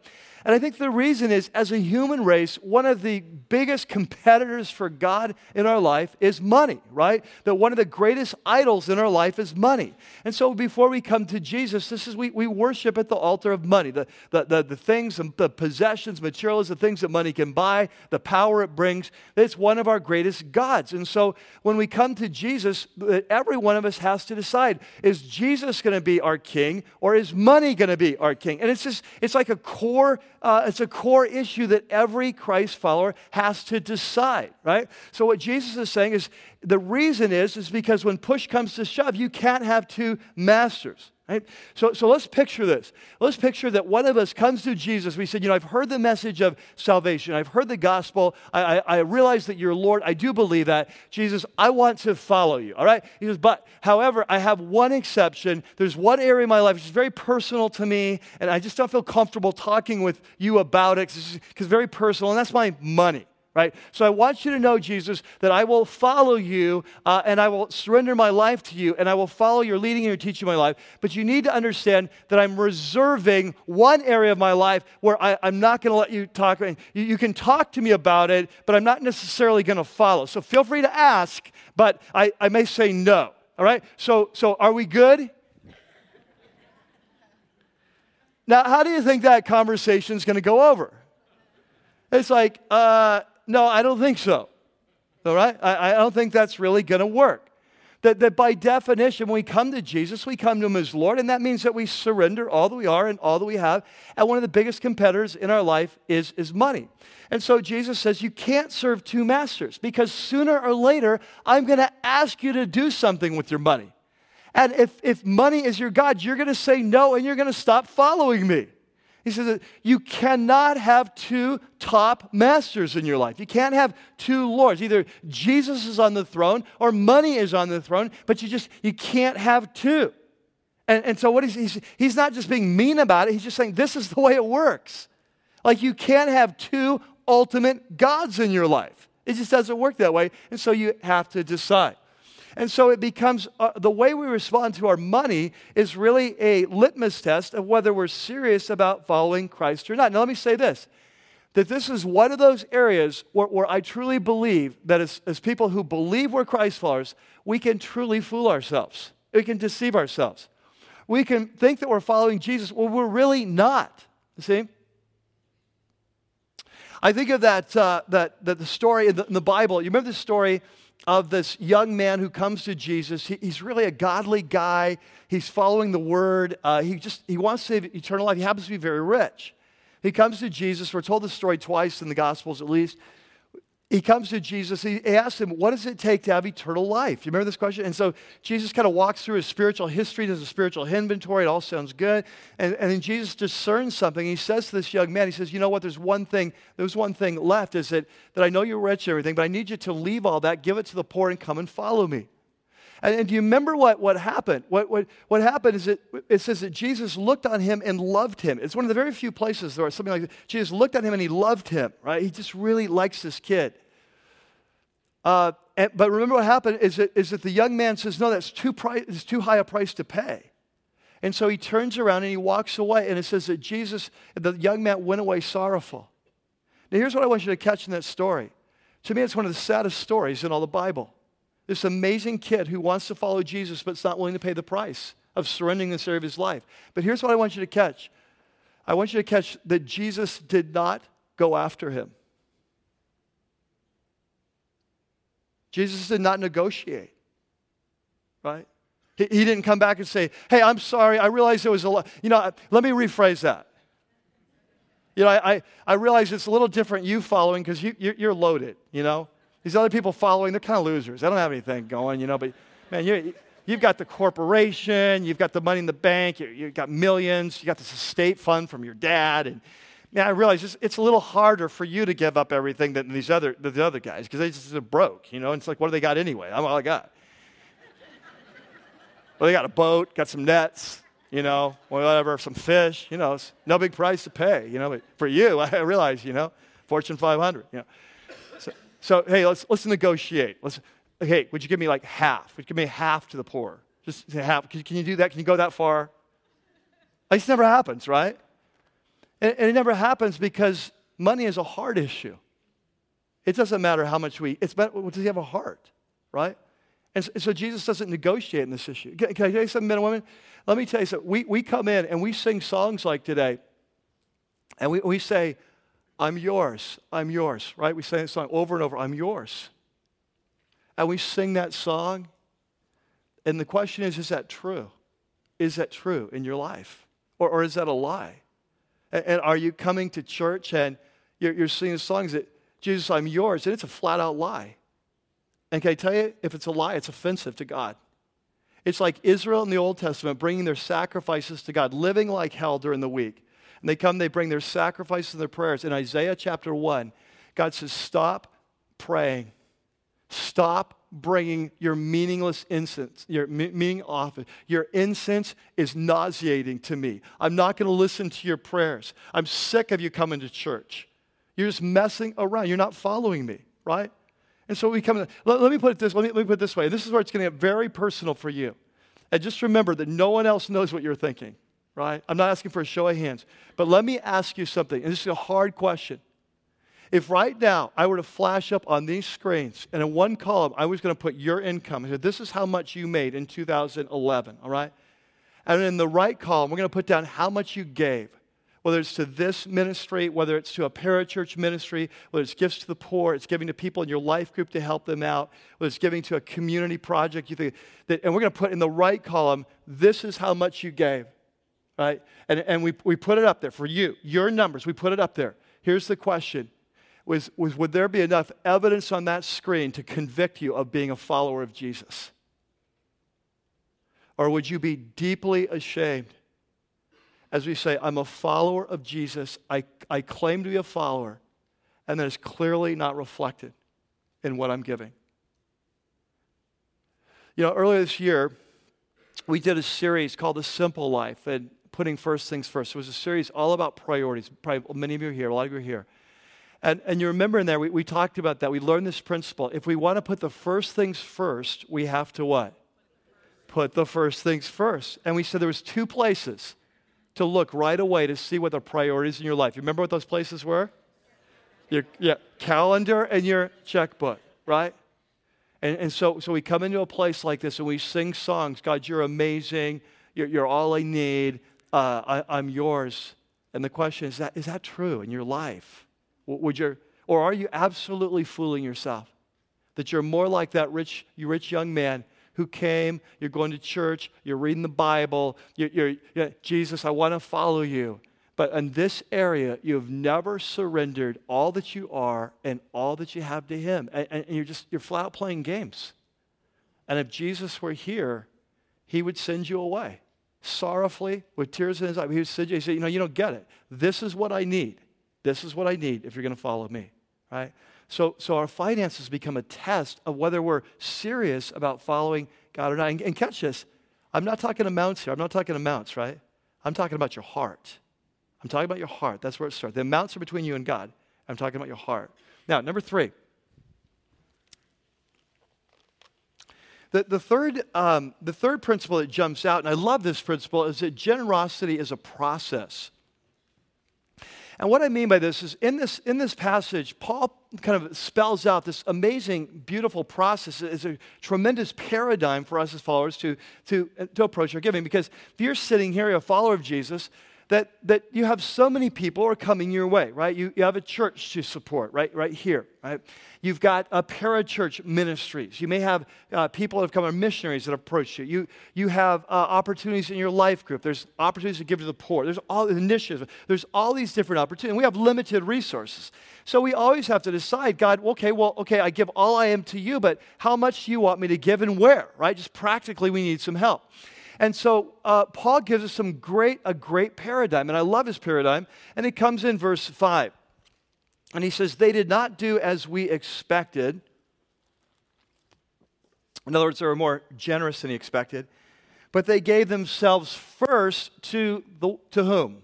And I think the reason is, as a human race, one of the biggest competitors for God in our life is money, right? That one of the greatest idols in our life is money. And so before we come to Jesus, this is we, we worship at the altar of money. The, the, the, the things, the possessions, materials, the things that money can buy, the power it brings, it's one of our greatest gods. And so when we come to Jesus, uh, every one of us has to decide, is Jesus going to be our king or is money going to be our king? And it's just, it's like a core uh, it's a core issue that every Christ follower has to decide, right? So what Jesus is saying is the reason is is because when push comes to shove, you can't have two masters. Right? So, so let's picture this. Let's picture that one of us comes to Jesus. We said, You know, I've heard the message of salvation. I've heard the gospel. I, I, I, realize that you're Lord. I do believe that. Jesus, I want to follow you. All right? He says, But however, I have one exception. There's one area in my life which is very personal to me, and I just don't feel comfortable talking with you about it because it's very personal, and that's my money right? So I want you to know, Jesus, that I will follow you uh, and I will surrender my life to you and I will follow your leading and your teaching my life. But you need to understand that I'm reserving one area of my life where I, am not going to let you talk. You, you can talk to me about it, but I'm not necessarily going to follow. So feel free to ask, but I, I may say no. All right? So, so are we good? Now, how do you think that conversation is going to go over? It's like, uh, no, I don't think so. All right? I, I don't think that's really going to work. That, that by definition, when we come to Jesus, we come to Him as Lord, and that means that we surrender all that we are and all that we have. And one of the biggest competitors in our life is, is money. And so Jesus says, You can't serve two masters because sooner or later, I'm going to ask you to do something with your money. And if, if money is your God, you're going to say no and you're going to stop following me. He says that you cannot have two top masters in your life. You can't have two lords. Either Jesus is on the throne or money is on the throne, but you just you can't have two. And, and so what he's, he's he's not just being mean about it, he's just saying this is the way it works. Like you can't have two ultimate gods in your life. It just doesn't work that way. And so you have to decide. And so it becomes uh, the way we respond to our money is really a litmus test of whether we're serious about following Christ or not. Now, let me say this that this is one of those areas where, where I truly believe that as, as people who believe we're Christ followers, we can truly fool ourselves. We can deceive ourselves. We can think that we're following Jesus when we're really not. You see? I think of that, uh, that, that the story in the, in the Bible. You remember the story of this young man who comes to Jesus. He, he's really a godly guy. He's following the word. Uh, he just he wants to have eternal life. He happens to be very rich. He comes to Jesus. We're told the story twice in the Gospels, at least he comes to Jesus. He asks him, What does it take to have eternal life? You remember this question? And so Jesus kind of walks through his spiritual history, does a spiritual inventory. It all sounds good. And, and then Jesus discerns something. He says to this young man, He says, You know what? There's one thing, there's one thing left is that, that I know you're rich and everything, but I need you to leave all that, give it to the poor, and come and follow me. And, and do you remember what, what happened? What, what, what happened is it, it says that Jesus looked on him and loved him. It's one of the very few places where something like. Jesus looked at him and he loved him, right? He just really likes this kid. Uh, and, but remember what happened is that, is that the young man says, No, that's too, pri- it's too high a price to pay. And so he turns around and he walks away. And it says that Jesus, the young man went away sorrowful. Now, here's what I want you to catch in that story. To me, it's one of the saddest stories in all the Bible. This amazing kid who wants to follow Jesus but is not willing to pay the price of surrendering this area of his life. But here's what I want you to catch I want you to catch that Jesus did not go after him. Jesus did not negotiate, right? He, didn't come back and say, Hey, I'm sorry. I realize there was a lot. You know, let me rephrase that. You know, I, I, I realize it's a little different you following because you, you're loaded, you know? These other people following, they're kind of losers. They don't have anything going, you know, but man, you, you've got the corporation, you've got the money in the bank, you, you've got millions, you got this estate fund from your dad, and man, I realize it's, it's a little harder for you to give up everything than these other, the other guys because they just are broke, you know? And it's like, what do they got anyway? I'm all I got. well, they got a boat, got some nets, you know, whatever, some fish, you know, no big price to pay, you know. But for you, I realize, you know, Fortune 500, you know. So, hey, let's, let's negotiate. Let's, hey, would you give me like half? Would you give me half to the poor? Just half. Can, can you do that? Can you go that far? This never happens, right? And, and it never happens because money is a heart issue. It doesn't matter how much we, it's about, does he have a heart, right? And so, Jesus doesn't negotiate in this issue. Can, can I tell you something, men and women? Let me tell you something. We, we come in and we sing songs like today, and we, we say, I'm yours, I'm yours, right? We sing that song over and over, I'm yours. And we sing that song, and the question is, is that true? Is that true in your life? Or, or is that a lie? And are you coming to church and you're, you're singing songs that, Jesus, I'm yours, and it's a flat out lie. And can I tell you, if it's a lie, it's offensive to God. It's like Israel in the Old Testament bringing their sacrifices to God, living like hell during the week. And they come, they bring their sacrifices and their prayers. In Isaiah chapter 1, God says, Stop praying. Stop bringing your meaningless incense, your meaning office. Your incense is nauseating to me. I'm not going to listen to your prayers. I'm sick of you coming to church. You're just messing around. You're not following me, right? And so we come, let, let me put it this, let me, let me put it this way. This is where it's going to get very personal for you. And just remember that no one else knows what you're thinking, right? I'm not asking for a show of hands. But let me ask you something, and this is a hard question. If right now I were to flash up on these screens and in one column I was going to put your income, said, this is how much you made in 2011, all right? And in the right column, we're going to put down how much you gave whether it's to this ministry, whether it's to a parachurch ministry, whether it's gifts to the poor, it's giving to people in your life group to help them out, whether it's giving to a community project, you think that, and we're going to put in the right column, this is how much you gave, right? And, and we, we put it up there for you, your numbers, we put it up there. Here's the question was, was would there be enough evidence on that screen to convict you of being a follower of Jesus? Or would you be deeply ashamed as we say, I'm a follower of Jesus, I, I claim to be a follower, and that is clearly not reflected in what I'm giving. You know, earlier this year, we did a series called The Simple Life and putting first things first. It was a series all about priorities. Probably many of you are here, a lot of you are here. And, and you remember in there, we, we talked about that. We learned this principle. If we want to put the first things first, we have to what? Put the first things first. And we said there was two places to look right away to see what the priorities in your life. You remember what those places were? Your yeah, calendar and your checkbook, right? And, and so, so we come into a place like this and we sing songs God, you're amazing. You're, you're all I need. Uh, I, am yours. And the question is that, is that true in your life? Would you, or are you absolutely fooling yourself? That you're more like that rich, rich young man who came, you're going to church, you're reading the Bible, you're, you're, you're Jesus, I want to follow you. But in this area, you've never surrendered all that you are and all that you have to Him. And, and you're just, you're flat out playing games. And if Jesus were here, He would send you away sorrowfully with tears in his eyes. He he said, You know, you don't get it. This is what I need. This is what I need if you're going to follow me, right? So, so our finances become a test of whether we're serious about following God or not. And, and catch this, I'm not talking amounts here. I'm not talking amounts, right? I'm talking about your heart. I'm talking about your heart. That's where it starts. The amounts are between you and God. I'm talking about your heart. Now, number three. The, the, third, um, the third principle that jumps out, and I love this principle, is that generosity is a process. And what I mean by this is in this, in this passage, Paul kind of spells out this amazing, beautiful process. It's a tremendous paradigm for us as followers to, to, to approach our giving. Because if you're sitting here, you're a follower of Jesus, that, that you have so many people are coming your way, right? You, you have a church to support, right? Right here, right? You've got a parachurch ministries. You may have uh, people that have come, missionaries that approach you. You, you have uh, opportunities in your life group. There's opportunities to give to the poor. There's all initiatives. There's all these different opportunities. We have limited resources. So we always have to decide, God, okay, well, okay, I give all I am to you, but how much do you want me to give and where, right? Just practically, we need some help. And so uh, Paul gives us some great, a great paradigm, and I love his paradigm. And it comes in verse 5. And he says, They did not do as we expected. In other words, they were more generous than he expected. But they gave themselves first to, the, to whom?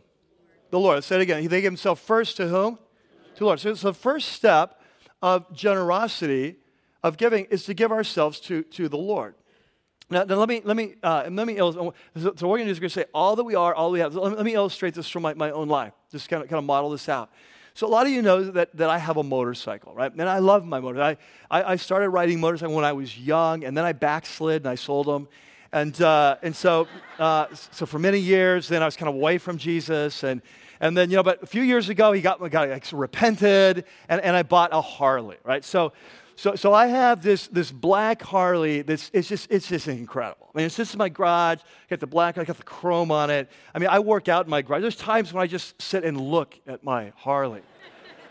The Lord. Let's say it again. They gave themselves first to whom? To the Lord. So it's the first step of generosity, of giving, is to give ourselves to, to the Lord. Now, now let me let me uh, let me illustrate. So, so we're going to do is gonna say all that we are, all we have. So let, me, let me illustrate this from my, my own life. Just kind of kind of model this out. So a lot of you know that, that I have a motorcycle, right? And I love my motor. I, I, started riding motorcycles when I was young, and then I backslid and I sold them. And, uh, and so, uh, so for many years, then I was kind of away from Jesus. And, and then, you know, but a few years ago, he got, got like, repented, and, and I bought a Harley, right? So, so, so I have this, this black Harley that's it's just, it's just incredible. I mean, it's just in my garage. I got the black, I got the chrome on it. I mean, I work out in my garage. There's times when I just sit and look at my Harley.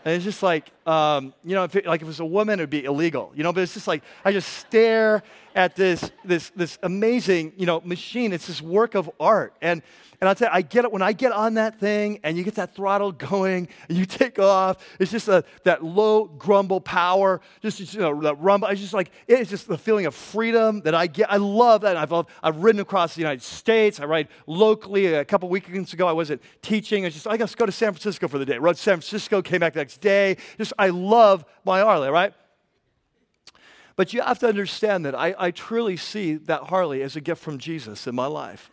And it's just like, um, you know, if it, like if it was a woman, it would be illegal, you know, but it's just like, I just stare at this, this, this amazing, you know, machine. It's this work of art. And, and I'll tell you, I get it when I get on that thing and you get that throttle going and you take off. It's just a, that low grumble power, just you know, that rumble. It's just like it's just the feeling of freedom that I get. I love that. I've I've ridden across the United States. I ride locally. A couple weekends ago, I wasn't teaching. I just I got to go to San Francisco for the day. I Rode San Francisco, came back the next day. Just, I love my Harley, right? But you have to understand that I, I truly see that Harley as a gift from Jesus in my life.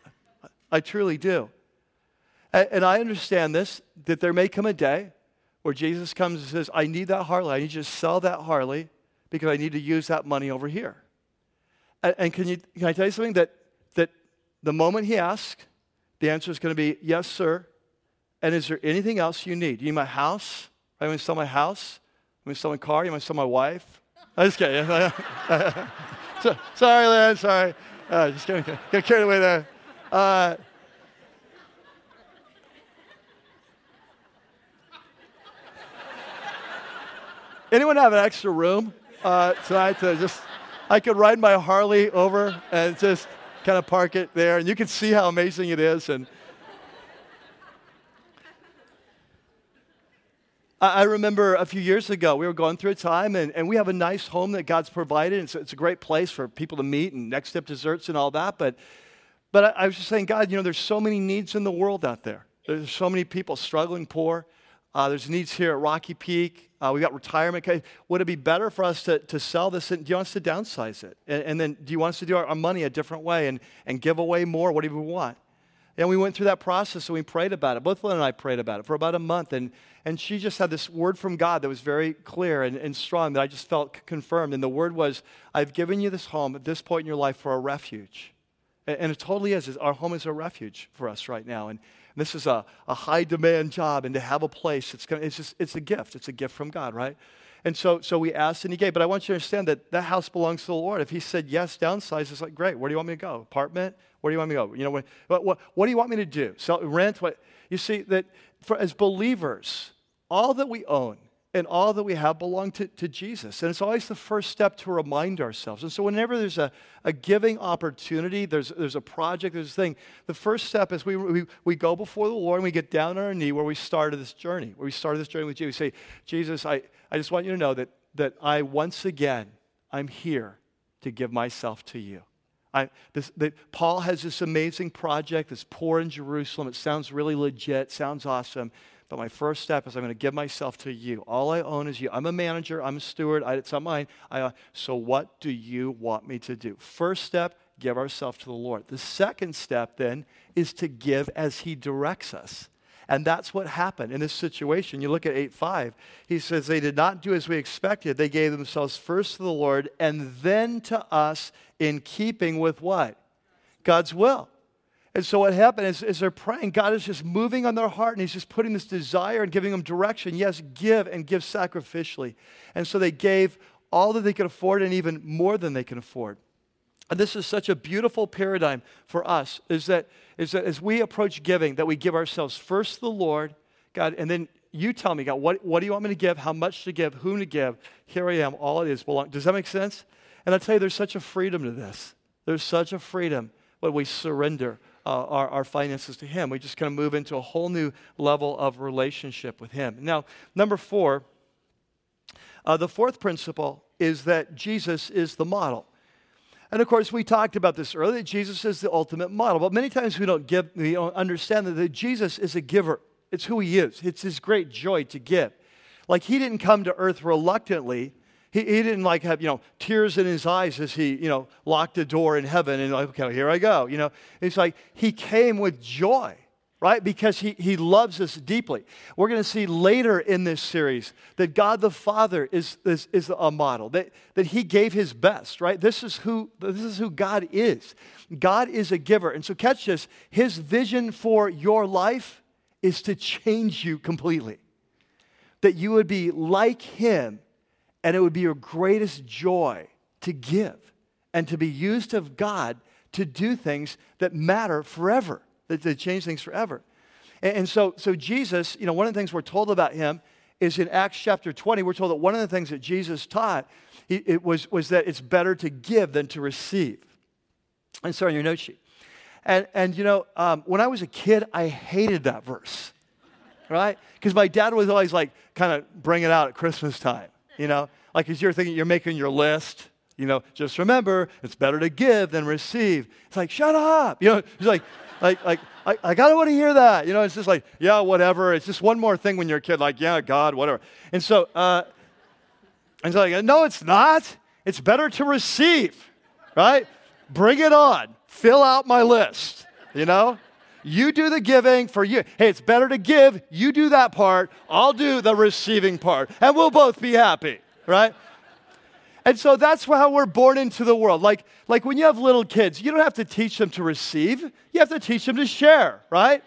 I truly do. And, and I understand this that there may come a day where Jesus comes and says, I need that Harley. I need you to sell that Harley because I need to use that money over here. And, and can, you, can I tell you something? That, that the moment he asks, the answer is going to be, Yes, sir. And is there anything else you need? You need my house? I want to sell my house? I want to sell my car? You want to sell my wife? I'm just kidding. so, sorry, Lynn. Sorry. Uh, just kidding. Get carried away there. Uh, anyone have an extra room uh, tonight to just? I could ride my Harley over and just kind of park it there, and you can see how amazing it is. And I remember a few years ago, we were going through a time, and, and we have a nice home that God's provided. It's, it's a great place for people to meet and next step desserts and all that. But, but I, I was just saying, God, you know, there's so many needs in the world out there. There's so many people struggling poor. Uh, there's needs here at Rocky Peak. Uh, we got retirement. Would it be better for us to, to sell this? And do you want us to downsize it? And, and then do you want us to do our, our, money a different way and, and give away more? What do we want? And we went through that process and we prayed about it. Both Lynn and I prayed about it for about a month. And, and she just had this word from God that was very clear and, and strong that I just felt confirmed. And the word was, I've given you this home at this point in your life for a refuge. And, and it totally is. Our home is a refuge for us right now. And, and this is a, a high demand job. And to have a place, it's, gonna, it's, just, it's a gift. It's a gift from God, right? And so, so we asked and he gave. But I want you to understand that that house belongs to the Lord. If he said yes, downsize, it's like, great. Where do you want me to go? Apartment? Where do you want me to go? You know, what, what, what do you want me to do? Sell, rent? What? You see, that for, as believers, all that we own and all that we have belong to, to Jesus. And it's always the first step to remind ourselves. And so, whenever there's a, a giving opportunity, there's, there's a project, there's a thing, the first step is we, we, we go before the Lord and we get down on our knee where we started this journey, where we started this journey with you. We say, Jesus, I, I just want you to know that, that I once again, I'm here to give myself to you. I, this, that Paul has this amazing project, this poor in Jerusalem. It sounds really legit, sounds awesome. But my first step is I'm going to give myself to you. All I own is you. I'm a manager. I'm a steward. I, it's not mine. I, uh, so what do you want me to do? First step, give ourselves to the Lord. The second step then is to give as He directs us. And that's what happened in this situation. You look at 8 5. He says, They did not do as we expected. They gave themselves first to the Lord and then to us in keeping with what? God's will. And so what happened is, is they're praying, God is just moving on their heart and He's just putting this desire and giving them direction. Yes, give and give sacrificially. And so they gave all that they could afford and even more than they can afford. And this is such a beautiful paradigm for us, is that, is that as we approach giving, that we give ourselves first to the Lord, God, and then you tell me, God, what, what do you want me to give, how much to give, whom to give? Here I am, all it is belong. Does that make sense? And I tell you, there's such a freedom to this. There's such a freedom when we surrender uh, our, our finances to Him. We just kind of move into a whole new level of relationship with Him. Now, number four, uh, the fourth principle is that Jesus is the model. And of course, we talked about this earlier. Jesus is the ultimate model. But many times we don't, give, we don't understand that Jesus is a giver. It's who he is. It's his great joy to give. Like he didn't come to earth reluctantly. He, he didn't like have, you know, tears in his eyes as he, you know, locked the door in heaven and like, okay, here I go. You know, it's like he came with joy right? Because he, he loves us deeply. We're going to see later in this series that God the Father is, is, is a model, that, that he gave his best, right? This is, who, this is who God is. God is a giver. And so, catch this his vision for your life is to change you completely. That you would be like him, and it would be your greatest joy to give and to be used of God to do things that matter forever that, that change things forever. And, and so, so Jesus, you know, one of the things we're told about him is in Acts chapter 20, we're told that one of the things that Jesus taught he, it was, was that it's better to give than to receive. And so on your note sheet. And, and you know, um, when I was a kid, I hated that verse, right? Because my dad was always like, kind of bring it out at Christmas time, you know? Like as you're thinking, you're making your list, You know, just remember, it's better to give than receive. It's like, shut up. You know, it's like, like, like, I, I gotta want to hear that. You know, it's just like, yeah, whatever. It's just one more thing when you're a kid, like, yeah, God, whatever. And so, uh, and so like, no, it's not. It's better to receive, right? Bring it on. Fill out my list, you know? You do the giving for you. Hey, it's better to give. You do that part. I'll do the receiving part. And we'll both be happy, right? And so that's how we're born into the world. Like, like when you have little kids, you don't have to teach them to receive, you have to teach them to share, right?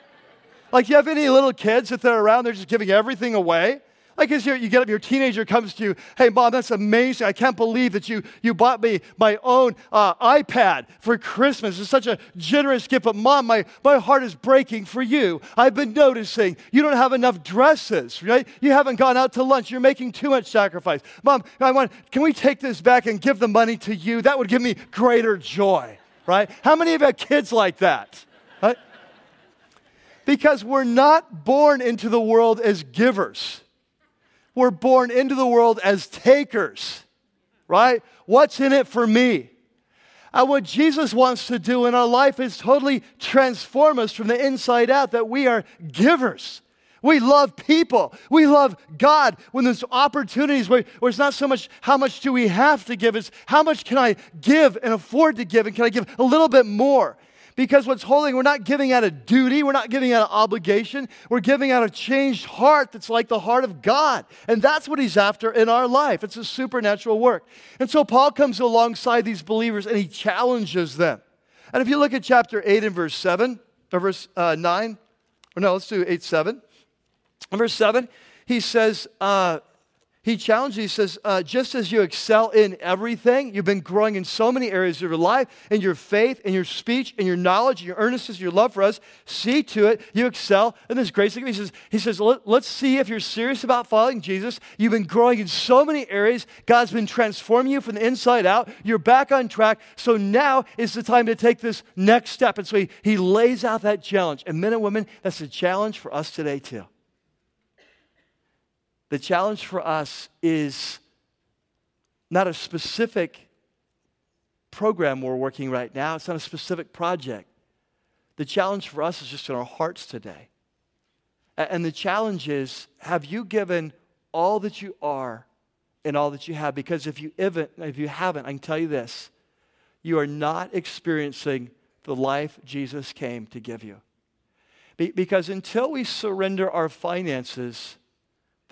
Like, you have any little kids that they're around, they're just giving everything away? Like as you get up, your teenager comes to you, hey, mom, that's amazing. I can't believe that you, you bought me my own uh, iPad for Christmas. It's such a generous gift. But mom, my, my heart is breaking for you. I've been noticing you don't have enough dresses, right? You haven't gone out to lunch. You're making too much sacrifice. Mom, I want, can we take this back and give the money to you? That would give me greater joy, right? How many of you have kids like that? Right? Because we're not born into the world as givers we're born into the world as takers, right? What's in it for me? And what Jesus wants to do in our life is totally transform us from the inside out, that we are givers. We love people. We love God. When there's opportunities where, where it's not so much how much do we have to give, it's how much can I give and afford to give, and can I give a little bit more? Because what's holding, we're not giving out a duty, we're not giving out an obligation, we're giving out a changed heart that's like the heart of God. And that's what He's after in our life. It's a supernatural work. And so Paul comes alongside these believers and he challenges them. And if you look at chapter 8 and verse 7, or verse uh, 9, or no, let's do 8 7. In verse 7, he says, uh, he challenges, he says, uh, just as you excel in everything, you've been growing in so many areas of your life, in your faith, in your speech, in your knowledge, in your earnestness, your love for us. See to it, you excel in this grace. He says, he says Let, let's see if you're serious about following Jesus. You've been growing in so many areas. God's been transforming you from the inside out. You're back on track. So now is the time to take this next step. And so he, he lays out that challenge. And men and women, that's a challenge for us today, too. The challenge for us is not a specific program we're working right now, it's not a specific project. The challenge for us is just in our hearts today. And the challenge is have you given all that you are and all that you have? Because if you, if you haven't, I can tell you this you are not experiencing the life Jesus came to give you. Because until we surrender our finances,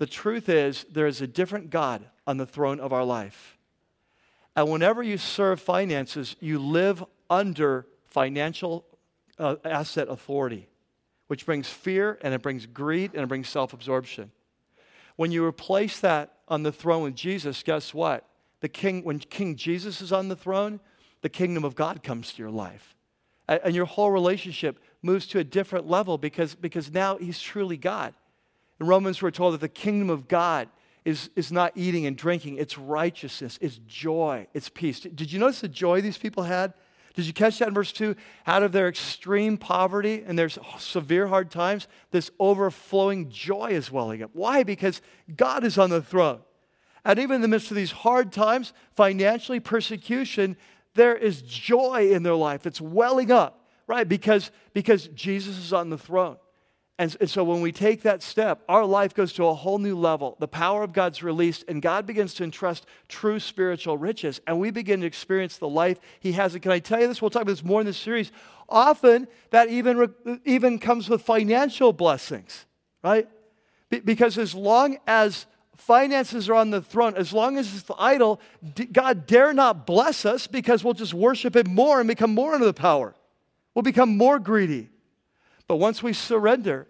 the truth is, there is a different God on the throne of our life. And whenever you serve finances, you live under financial uh, asset authority, which brings fear and it brings greed and it brings self absorption. When you replace that on the throne with Jesus, guess what? The king, when King Jesus is on the throne, the kingdom of God comes to your life. And, and your whole relationship moves to a different level because, because now he's truly God. In Romans, we're told that the kingdom of God is, is not eating and drinking, it's righteousness, it's joy, it's peace. Did you notice the joy these people had? Did you catch that in verse 2? Out of their extreme poverty and their severe hard times, this overflowing joy is welling up. Why? Because God is on the throne. And even in the midst of these hard times, financially, persecution, there is joy in their life. It's welling up, right? Because, because Jesus is on the throne. And, and, so when we take that step, our life goes to a whole new level. The power of God's released, and God begins to entrust true spiritual riches. And we begin to experience the life He has. And can I tell you this? We'll talk about this more in this series. Often, that even, even comes with financial blessings, right? Be, because as long as finances are on the throne, as long as it's the idol, God dare not bless us because we'll just worship it more and become more under the power. We'll become more greedy. But once we surrender,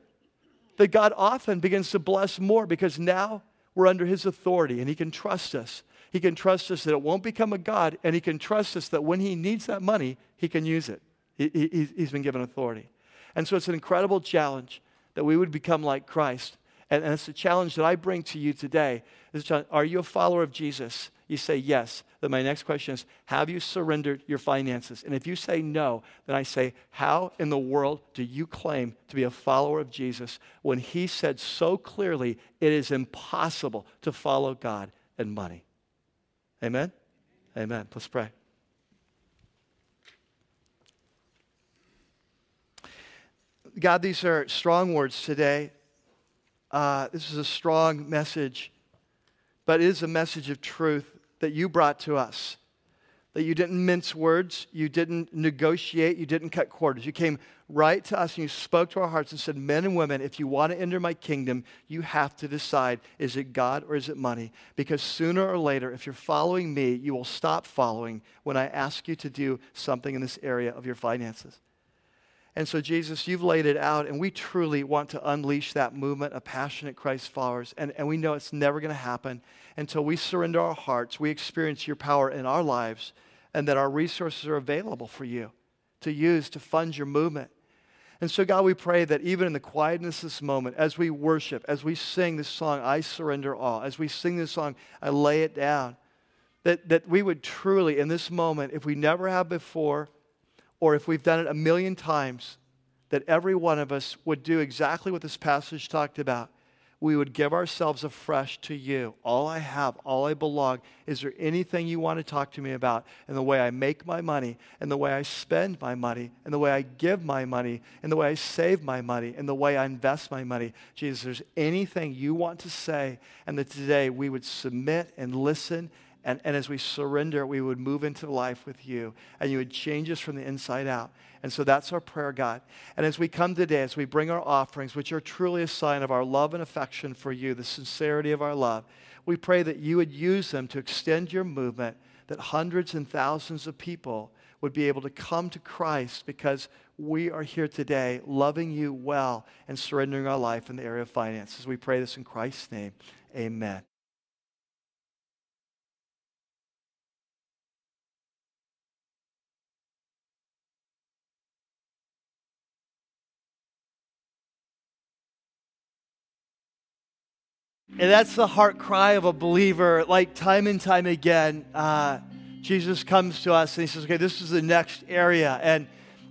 that God often begins to bless more because now we're under His authority and He can trust us. He can trust us that it won't become a God, and He can trust us that when He needs that money, He can use it. He, he's been given authority. And so it's an incredible challenge that we would become like Christ. And, and it's a challenge that I bring to you today. Are you a follower of Jesus? You say yes, then my next question is Have you surrendered your finances? And if you say no, then I say, How in the world do you claim to be a follower of Jesus when he said so clearly it is impossible to follow God and money? Amen? Amen. Let's pray. God, these are strong words today. Uh, this is a strong message, but it is a message of truth that you brought to us. That you didn't mince words, you didn't negotiate, you didn't cut corners. You came right to us and you spoke to our hearts and said, Men and women, if you want to enter my kingdom, you have to decide is it God or is it money? Because sooner or later, if you're following me, you will stop following when I ask you to do something in this area of your finances. And so, Jesus, you've laid it out, and we truly want to unleash that movement of passionate Christ followers. And, and we know it's never going to happen until we surrender our hearts, we experience your power in our lives, and that our resources are available for you to use to fund your movement. And so, God, we pray that even in the quietness of this moment, as we worship, as we sing this song, I surrender all, as we sing this song, I lay it down, that, that we would truly, in this moment, if we never have before, or if we've done it a million times, that every one of us would do exactly what this passage talked about. We would give ourselves afresh to you. All I have, all I belong. Is there anything you want to talk to me about in the way I make my money, in the way I spend my money, in the way I give my money, in the way I save my money, in the way I invest my money? Jesus, there's anything you want to say, and that today we would submit and listen and, and as we surrender, we would move into life with you and you would change us from the inside out. And so that's our prayer, God. And as we come today, as we bring our offerings, which are truly a sign of our love and affection for you, the sincerity of our love, we pray that you would use them to extend your movement, that hundreds and thousands of people would be able to come to Christ because we are here today loving you well and surrendering our life in the area of finances. We pray this in Christ's name. Amen. And that's the heart cry of a believer. Like time and time again, uh, Jesus comes to us and he says, Okay, this is the next area. And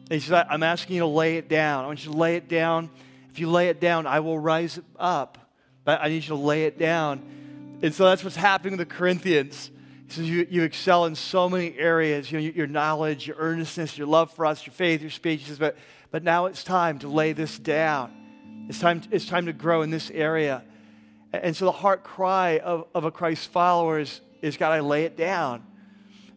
he says, I'm asking you to lay it down. I want you to lay it down. If you lay it down, I will rise up. But I need you to lay it down. And so that's what's happening with the Corinthians. He says, You, you excel in so many areas you know, your knowledge, your earnestness, your love for us, your faith, your speech. He says, but, but now it's time to lay this down. It's time, it's time to grow in this area. And so the heart cry of, of a Christ follower is, is God, I lay it down.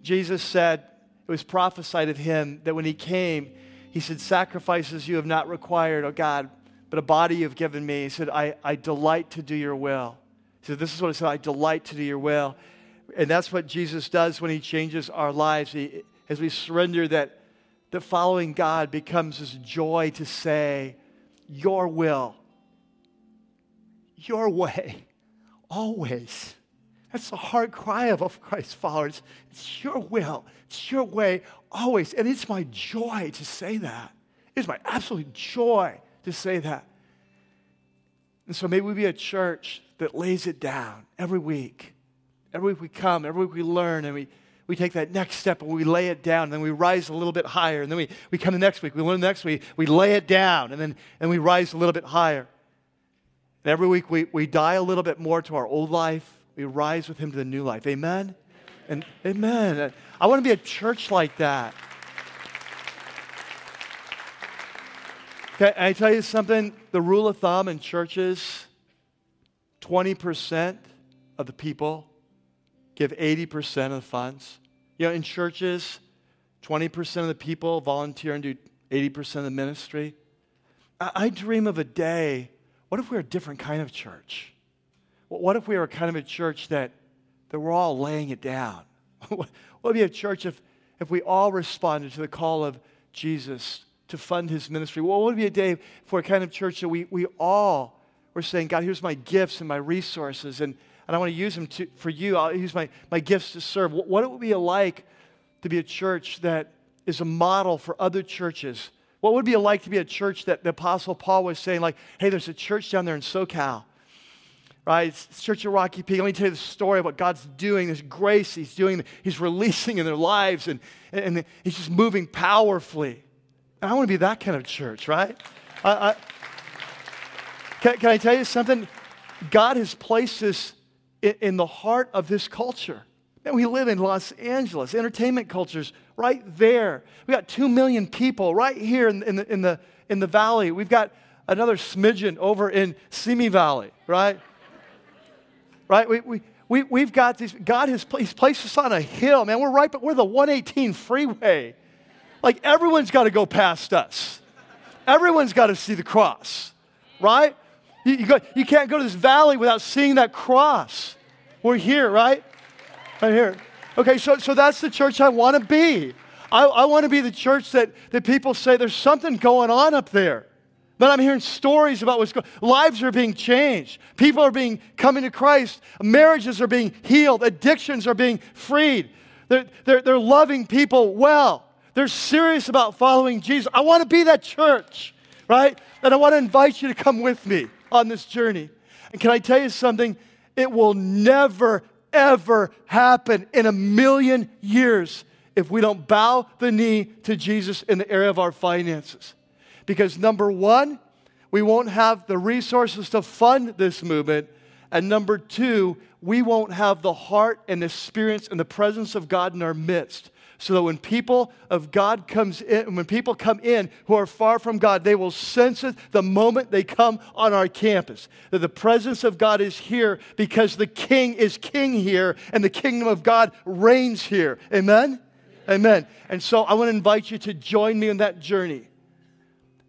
Jesus said, it was prophesied of him that when he came, he said, Sacrifices you have not required, oh God, but a body you've given me. He said, I, I delight to do your will. He said, This is what it said, I delight to do your will. And that's what Jesus does when he changes our lives. He, as we surrender that, that following God becomes this joy to say, Your will your way, always. That's the heart cry of, of Christ's followers. It's your will, it's your way, always. And it's my joy to say that. It's my absolute joy to say that. And so maybe we be a church that lays it down every week. Every week we come, every week we learn, and we, we take that next step and we lay it down, and then we rise a little bit higher. And then we, we come the next week, we learn the next week, we lay it down, and then and we rise a little bit higher. And every week we, we die a little bit more to our old life. We rise with him to the new life. Amen? And amen. I want to be a church like that. Okay, I tell you something? The rule of thumb in churches 20% of the people give 80% of the funds. You know, in churches, 20% of the people volunteer and do 80% of the ministry. I, I dream of a day what if we we're a different kind of church? What if we were a kind of a church that, that we're all laying it down? what would be a church if, if we all responded to the call of Jesus to fund his ministry? What would be a day for a kind of church that we, we all were saying, God, here's my gifts and my resources, and, and I want to use them to, for you. I'll use my, my gifts to serve. What, what it would be like to be a church that is a model for other churches what would it be like to be a church that the Apostle Paul was saying, like, hey, there's a church down there in SoCal, right? It's, Church of Rocky Peak. Let me tell you the story of what God's doing, this grace He's doing, He's releasing in their lives, and, and, and He's just moving powerfully. And I want to be that kind of church, right? I, I, can, can I tell you something? God has placed this in, in the heart of this culture. Man, we live in Los Angeles. Entertainment culture's right there. We got two million people right here in, in, the, in, the, in the valley. We've got another smidgen over in Simi Valley, right? right? We, we, we, we've got these, God has he's placed us on a hill, man. We're right, but we're the 118 freeway. Like everyone's got to go past us. Everyone's got to see the cross, right? You, you, go, you can't go to this valley without seeing that cross. We're here, right? Right here. Okay, so, so that's the church I want to be. I, I want to be the church that, that people say there's something going on up there. But I'm hearing stories about what's going Lives are being changed. People are being coming to Christ. Marriages are being healed. Addictions are being freed. They're, they're, they're loving people well. They're serious about following Jesus. I want to be that church, right? And I want to invite you to come with me on this journey. And can I tell you something? It will never, ever happen in a million years if we don't bow the knee to Jesus in the area of our finances. Because number one, we won't have the resources to fund this movement. And number two, we won't have the heart and the experience and the presence of God in our midst so that when people of God comes in, when people come in who are far from God, they will sense it the moment they come on our campus. That the presence of God is here because the King is King here and the kingdom of God reigns here. Amen? Amen. And so I want to invite you to join me in that journey.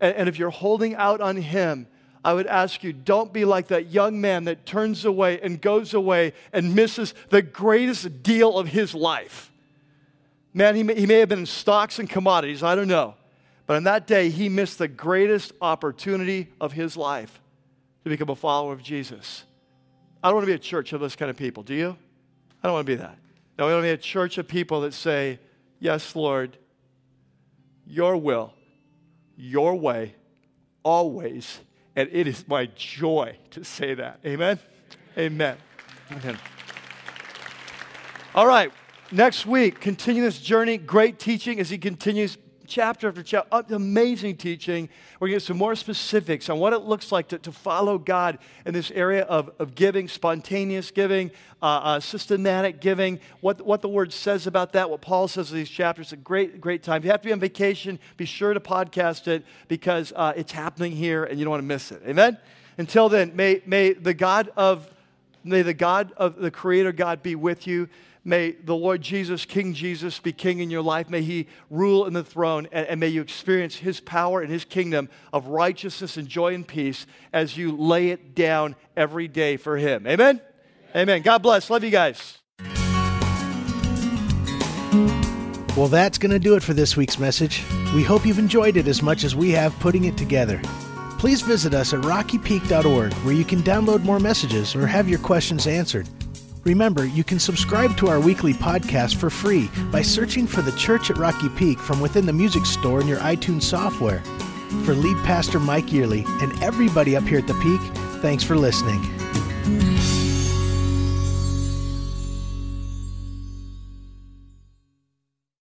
And, and if you're holding out on Him, I would ask you, don't be like that young man that turns away and goes away and misses the greatest deal of his life. Man, he may, he may have been in stocks and commodities, I don't know. But on that day, he missed the greatest opportunity of his life to become a follower of Jesus. I don't want to be a church of those kind of people, do you? I don't want to be that. No, we want to be a church of people that say, Yes, Lord, your will, your way, always. And it is my joy to say that. Amen? Amen. Amen. All right next week, continue this journey. Great teaching as he continues chapter after chapter. Amazing teaching. We're going to get some more specifics on what it looks like to, to follow God in this area of, of giving, spontaneous giving, uh, uh, systematic giving, what, what the word says about that, what Paul says in these chapters. It's a great, great time. If you have to be on vacation, be sure to podcast it because uh, it's happening here and you don't want to miss it. Amen? Until then, may, may the God of May the God of the Creator God be with you. May the Lord Jesus, King Jesus, be king in your life. May he rule in the throne, and, and, may you experience his power and his kingdom of righteousness and joy and peace as you lay it down every day for him. Amen? Amen. Amen. God bless. Love you guys.
Well, that's going to do it for this week's message. We hope you've enjoyed it as much as we have putting it together. Please visit us at rockypeak.org where you can download more messages or have your questions answered. Remember, you can subscribe to our weekly podcast for free by searching for the Church at Rocky Peak from within the music store in your iTunes software. For lead pastor Mike Yearly and everybody up here at the Peak, thanks for listening.